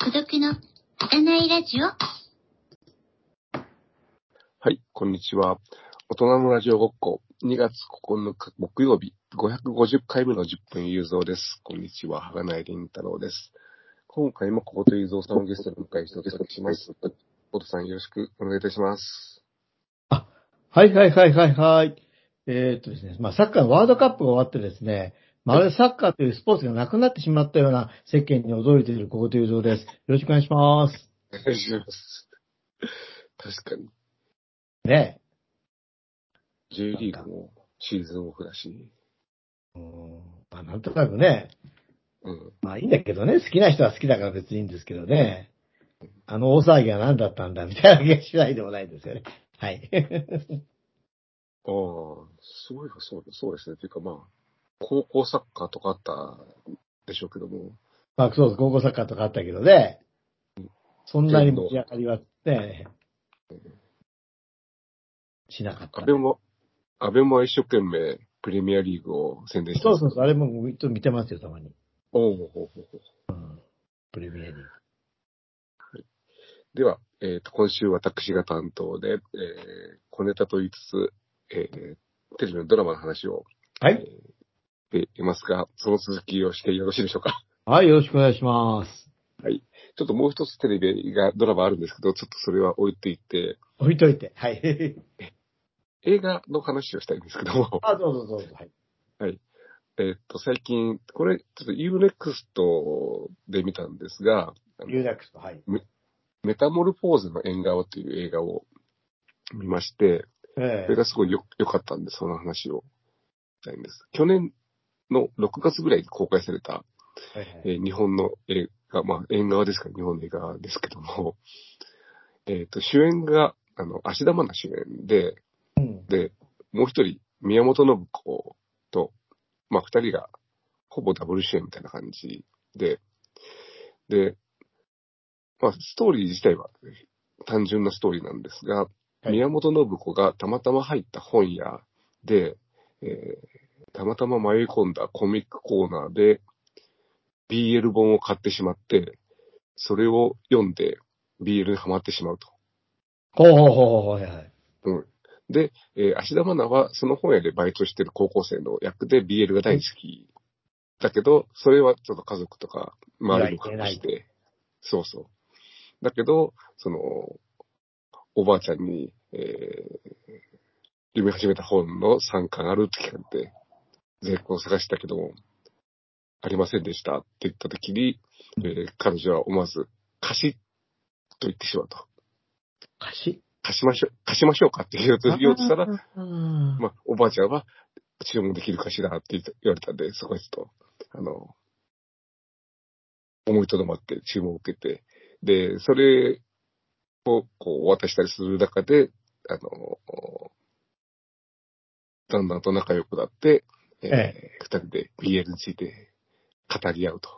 孤独の儚いラジオはい、こんにちは。大人のラジオごっこ、2月9日木曜日、550回目の10分有造です。こんにちは、はがないりんたろうです。今回も小言有造さんをゲストに迎えしてお届けします。小言さんよろしくお願いいたします。はいはいはいはいはい。えーっとですね、まあサッカーのワールドカップが終わってですね、まるでサッカーというスポーツがなくなってしまったような世間に驚いている小言雄三です。よろしくお願いします。お願いします。確かに、ね J リーグもシーズンオフだし、え。うんまあなんとなくね、うん。まあいいんだけどね、好きな人は好きだから別にいいんですけどね。あの大騒ぎは何だったんだみたいな気がしないでもないですよね。はい。ああ、そういえばそうそうですね。というかまあ、高校サッカーとかあったでしょうけども、まあそうです、高校サッカーとかあったけどね。そんなに盛り上がりはね、しなかった安。倍も、安倍も一生懸命プレミアリーグを宣伝してそうそうそう、あれも見てますよ、たまに。おおほうほうほうプレミアリーグ。では、えっ、と、今週私が担当で、えー、小ネタと言いつつ、えー、テレビのドラマの話を、はい。していますが、その続きをしてよろしいでしょうか？はい、よろしくお願いします。ちょっともう一つテレビが、ドラマあるんですけど、ちょっとそれは置いていって、置いといて。はい。映画の話をしたいんですけども、あ、どうぞどうぞ。はい。えっと、最近、これ、ちょっと Unext で見たんですが、あのユーナックスと、はい。メタモルフォーゼの縁側という映画を見まして、えそれがすごいよ良かったんで、その話をしたいんです。去年の6月ぐらいに公開された、ええー日本の映画、まあ、縁側ですから、日本の映画ですけども、えっ、と、主演が、あの、芦田愛菜主演で、うん。で、もう一人、宮本信子と、まあ、二人が、ほぼダブル主演みたいな感じで、で、まあ、ストーリー自体は単純なストーリーなんですが、はい宮本信子がたまたま入った本屋で、えーたまたま迷い込んだコミックコーナーで、BL 本を買ってしまって、それを読んで BL にハマってしまうと。ほうほうほうほう、はいはい。で、えー、芦田愛菜はその本屋でバイトしてる高校生の役で BL が大好き。だけど、それはちょっと家族とか周りに隠しいて、そうそう。だけど、その、おばあちゃんに、えー、読み始めた本の3巻あるって聞かれて、絶好探したけども、ありませんでしたって言った時に、えー彼女は思わず、貸しと言ってしまうと。貸し？貸しましょう、貸しましょうかって言おうとしたら、うん。まあ、おばあちゃんは注文できるかしらって言われたんで、そこはちょっと、あの、思いとどまって注文を受けて、で、それをこう渡したりする中で、あの、だんだんと仲良くなって、えーえ二人で BL について語り合うと、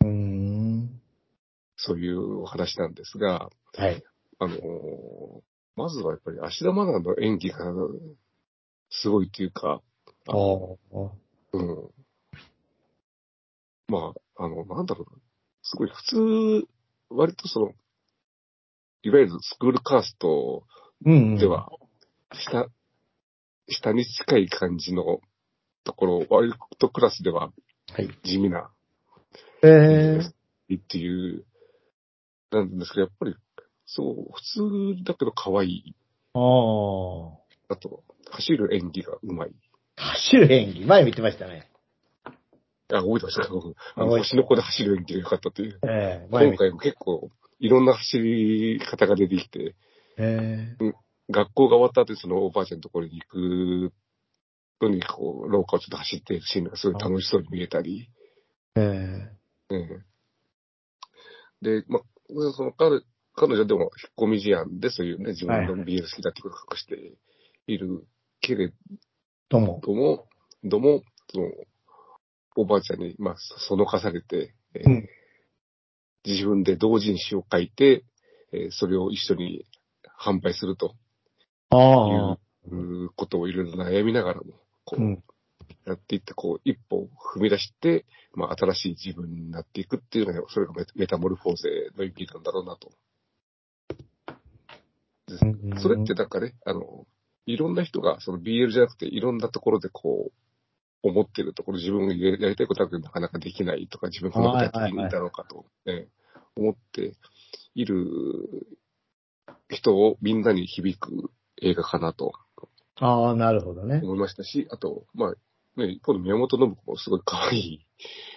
うーん。そういうお話なんですが、はい。あの、まずはやっぱり芦田愛菜の演技がすごいっていうか、あのおーうん。まあ、あの、なんだろうな。すごい、普通、割とその、いわゆるスクールカーストうんうん。では、下、下に近い感じのところ、割とクラスでははい。地味な、えー。っていう、なんですけど、やっぱり、そう、普通だけど可愛い。ああ。あと、走る演技がうまい。走る演技。前見てましたね。あ、覚えてましたかあの星の子で走る演技が良かったっていう。ええ前見て。今回も結構、いろんな走り方が出てきて、ええ学校が終わった後にそのおばあちゃんのところに行くのに、こう、廊下をちょっと走っているシーンがすごい楽しそうに見えたり、えうん。で、まあ、その彼、彼女でも引っ込み思案でそういうね、自分の BL 好きだってことを隠しているけれとも。ども、ども、その、おばあちゃんに、まあ、そそのかされて、えーうん自分で同人誌を書いて、えーそれを一緒に販売するとああ。いうことをいろいろ悩みながらも、こう、うん。やっていって、こう、一歩踏み出して、まあ、新しい自分になっていくっていうのが、それがメメタモルフォーゼの意味なんだろうなと。それってなんかね、あの、いろんな人が、その BL じゃなくて、いろんなところでこう、思ってるところ、自分がやりたいことだけどなかなかできないとか、自分こんなことやっていいんだろうかと、ね思っている人をみんなに響く映画かなと。ああ、なるほどね。思いましたし、あと、まあ、ね、一方の宮本信子もすごい可愛い、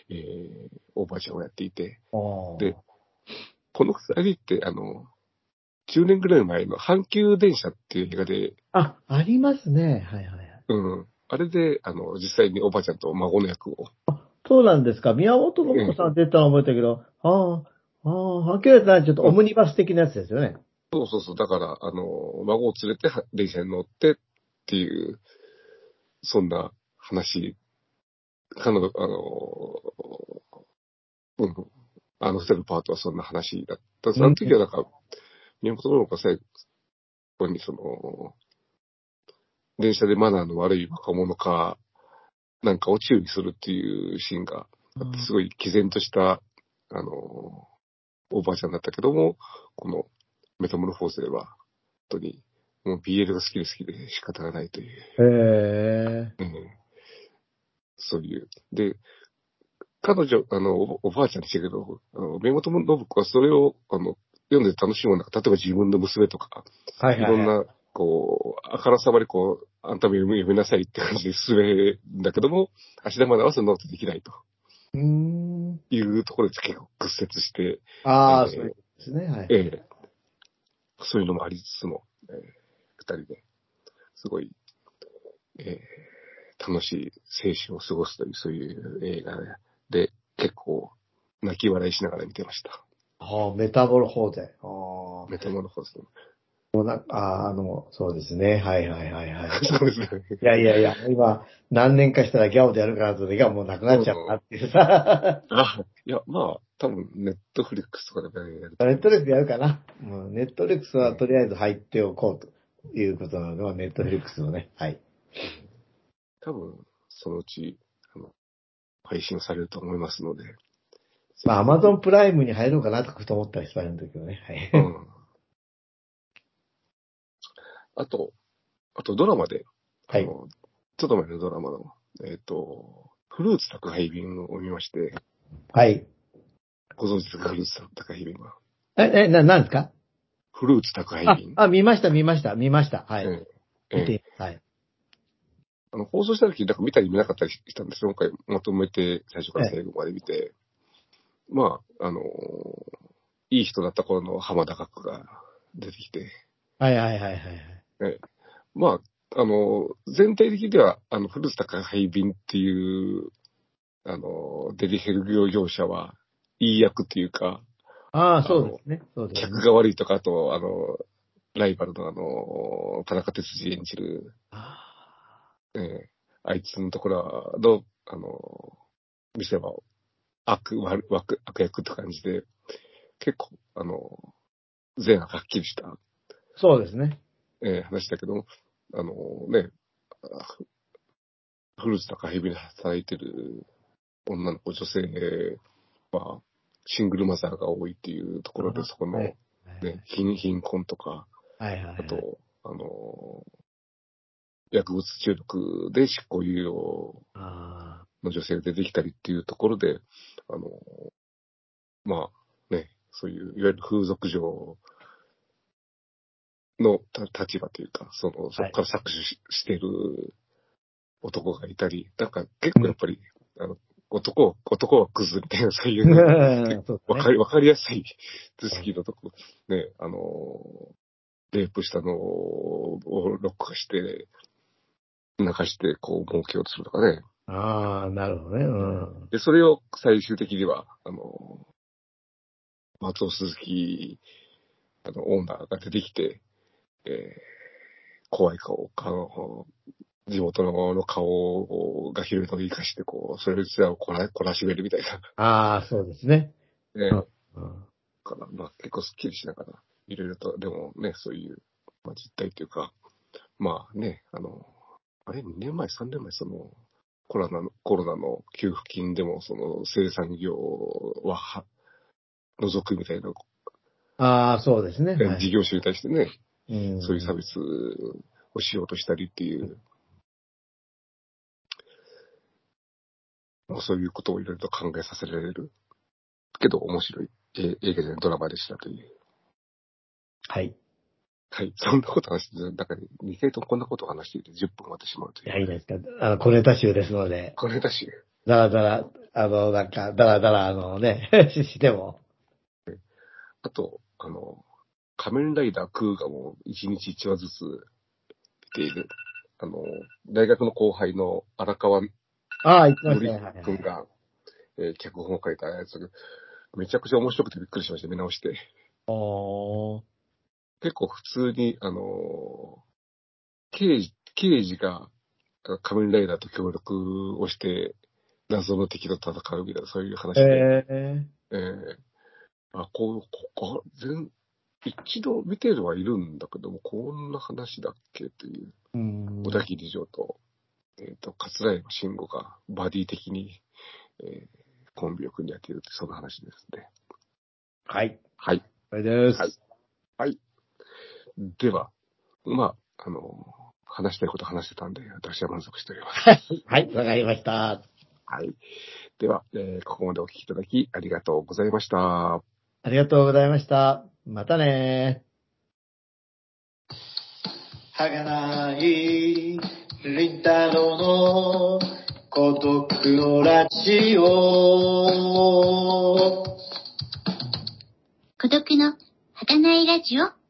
えー、おばあちゃんをやっていて、で、この二人って、あの、10年ぐらい前の阪急電車っていう映画で、あ、ありますね。はいはいはい。うん、あれで、あの、実際におばあちゃんと孫の役を、そうなんですか。宮本信子さん出たの覚えたけど、ああ、ああ、明らかにちょっとオムニバス的なやつですよね。そうそうそう、だから、あの、孫を連れては電車に乗ってっていう、そんな話、彼女、あの、うん、あの二人のパートはそんな話だった。その時はなんか、宮本信子が最後にその、電車でマナーの悪い若者か、なんかを注意するっていうシーンがすごい毅然とした、あの、おばあちゃんだったけども、このメタモルフォーゼは、本当に、もう BL が好きで好きで仕方がないという、へえ。うん、そういう。で、彼女、あの、おおばあちゃんでしたけど、あの、目元信子はそれを、あの、読んで楽しむのが、例えば自分の娘とか、はいはいはい。いろんな、こう、あからさまにこう、あんたも読みなさいって感じで進めるんだけども、足玉で合わせるのってできないとうーん。いうところで結構屈折して、ああ、えーそうですね。はい。ええそういうのもありつつも、ええ二人で、すごい、ええ楽しい青春を過ごすという、そういう映画で、結構、泣き笑いしながら見てました。ああ、メタボルフォーゼ。ああ。メタモルフォーズの。ああ、あの、そうですね。はいはいはいはい。そうですね。いやいやいや、今、何年かしたら GYAO でやるからと GYAO もうなくなっちゃうなっていうさ。あ、いや、まあ、多分、ネットフリックスとかでやるとネットフリックスやるかな。もうネットフリックスはとりあえず入っておこうということなので、まあネットフリックスをね。はい。多分、そのうち、あの、配信されると思いますので。まあ、アマゾンプライムに入ろうかなとふと思ったりしてるんだけどね。はい。うん。あと、あとドラマで、はいちょっと前のドラマの、えっ、と、フルーツ宅配便を見まして、はい。ご存知ですか？フルーツ宅配便は。え、え、な、なんですか？フルーツ宅配あ便。、あ、見ました、見ました、見ました。はい。ええ見て、はい。あの放送した時なんか見たり見なかったりしたんです今回まとめて最初から最後まで見て、まあ、あのいい人だった頃の浜田岳が出てきて、はいはいはいはいはい。まあ、あの、全体的には、あの、フルーツ宅配便っていう、あの、デリヘル業業者は、いい役っていうか、ああ、そうですね。そうですね。客が悪いとか、あと、あの、ライバルのあの、田中哲司演じる、あえーあいつのところの、あの、店は悪、悪、悪悪役って感じで、結構、あの、善悪はっきりしたーそうですね。えー話だけども、あのね、あフルーツ高ヘビで働いてる女の子、女性は、シングルマザーが多いっていうところで、あそこの、はいね、貧貧困とか、はいはいはい。あと、あの、薬物中毒で執行猶予あの女性が出てきたりっていうところで、あの、まあね、そういう、いわゆる風俗嬢のた立場というか、その、そこから搾取し,、してる男がいたり、なんか結構やっぱり、あの、男は、男はクズみたいな、そういう、わ。かり、わかりやすい図式のとこ、ね、あの、レイプしたのを録画して、流して、こう、儲けようとするとかね。ああ、なるほどね。うん。で、それを最終的には、あの、松尾鈴木、あの、オーナーが出てきて、えー怖い顔、顔、地元の顔が広いのを生かして、こう、それを実はこら、こらしめるみたいな。ああ、そうですね。ねうんうんから、まあ結構スッキリしながら、いろいろと、でもね、そういう、まあ実態というか、まあね、あの、あれ、2年前、3年前、その、コロナの、コロナの給付金でも、その、生産業はは、除くみたいな、ああ、そうですね。はい事業者に対してね、うんそういう差別をしようとしたりっていう、まあそういうことをいろいろと考えさせられる、けど面白いえ映画じゃないドラマでしたという。はい。はい。そんなこと話して、だから2回ともこんなことを話していて10分終わってしまうといや、いう。いいですか。あの、小ネタ集ですので、これだし、だらだら、あの、なんか、だらだら、あのね、しても。あと、あの、仮面ライダークーがもう1日1話ずつ見ている。あの、大学の後輩の荒川ああ、言ってました森ね。君が、えー脚本を書いたやつが、めちゃくちゃ面白くてびっくりしました、見直して。おー結構普通に、あのー刑事、刑事があ仮面ライダーと協力をして、謎の敵と戦うみたいな、そういう話で。えええーあ、こう、ここ、全、一度見てるはいるんだけども、こんな話だっけっていう、うん。小田切城と、えっ、と、桂山慎吾がバディ的に、えーコンビを組んでやっているって、その話ですね。はい。はい。これです。はいはい。では、まあ、あの、話したいこと話してたんで、私は満足しております。はい、わかりました。はい。では、えーここまでお聞きいただきありがとうございました。ありがとうございました。またねはがない、りんたろうの孤独のラジオ。孤独の儚いラジオ